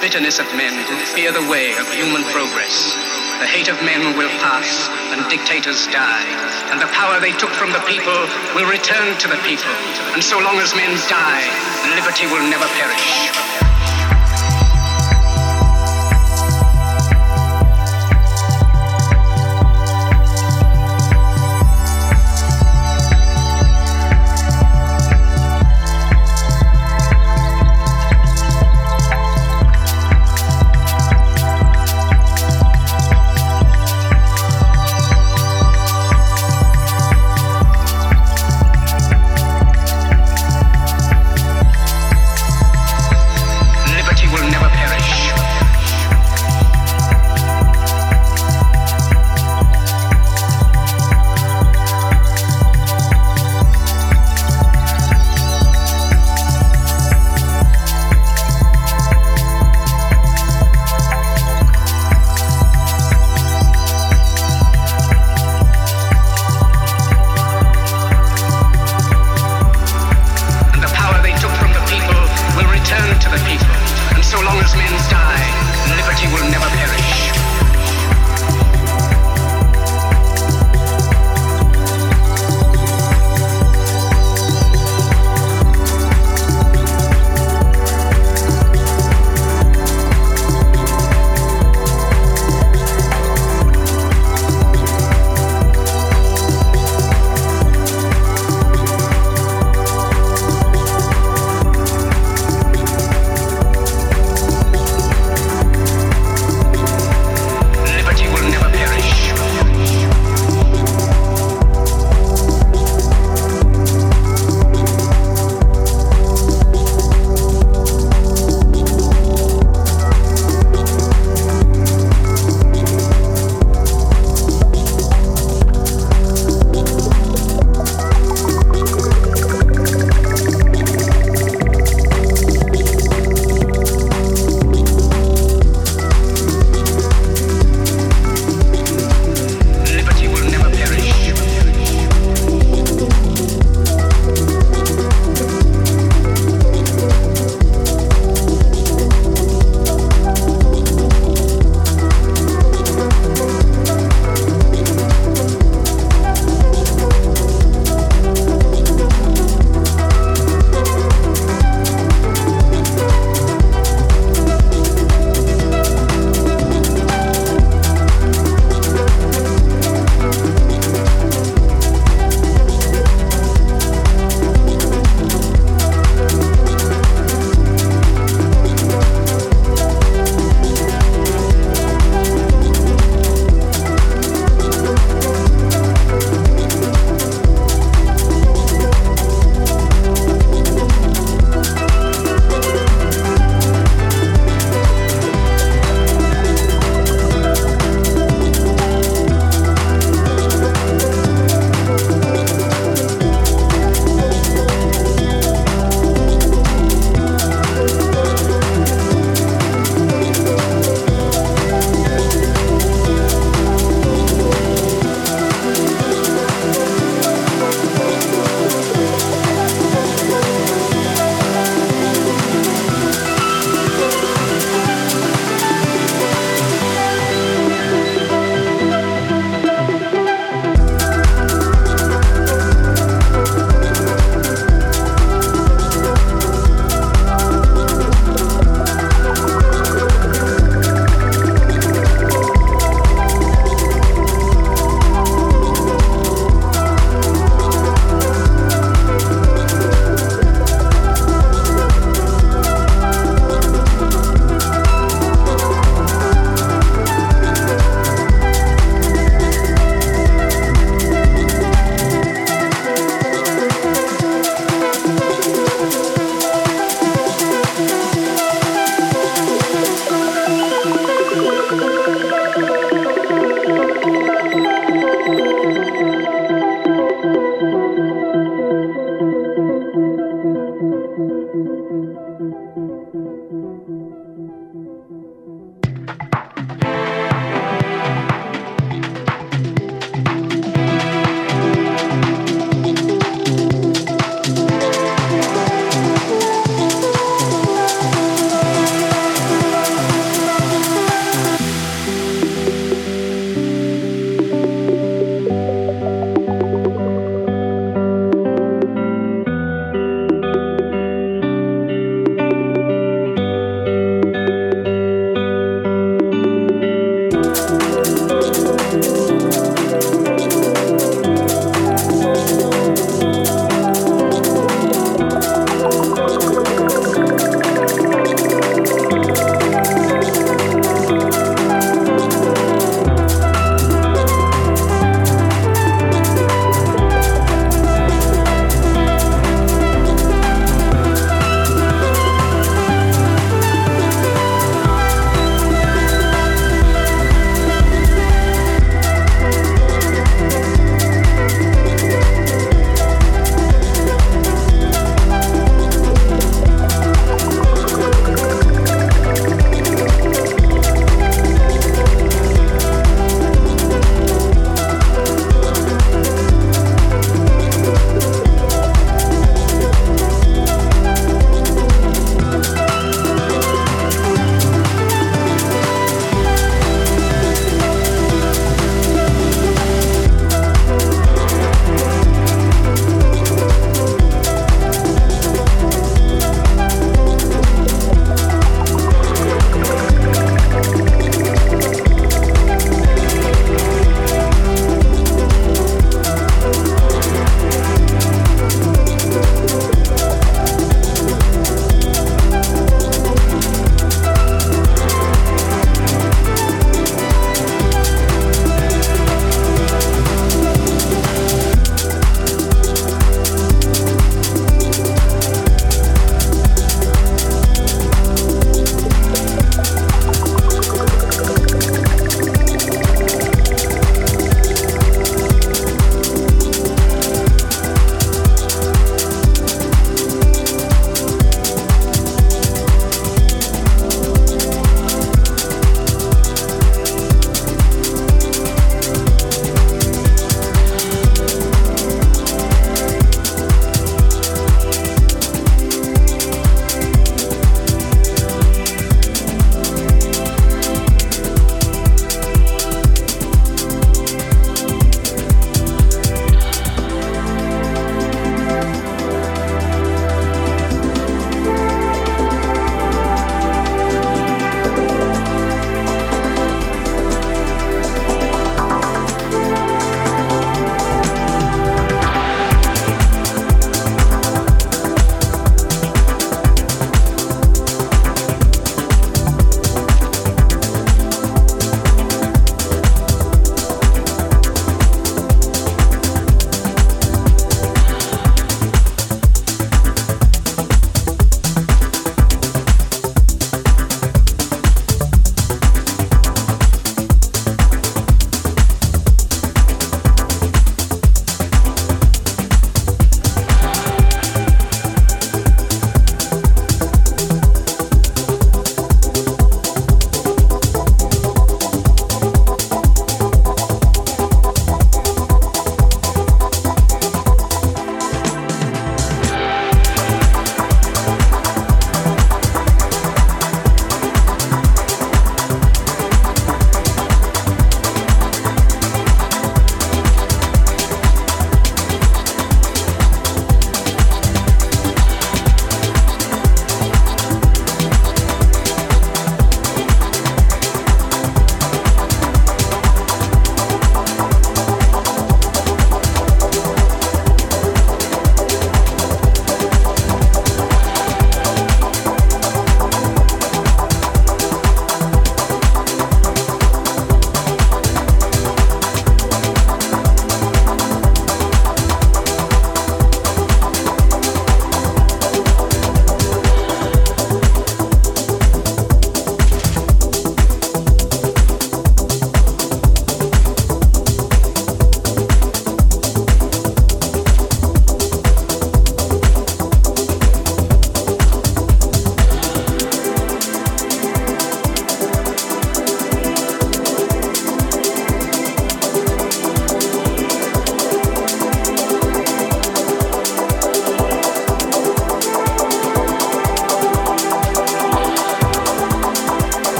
bitterness of men who fear the way of human progress. The hate of men will pass and dictators die, and the power they took from the people will return to the people. And so long as men die, liberty will never perish.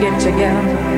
Together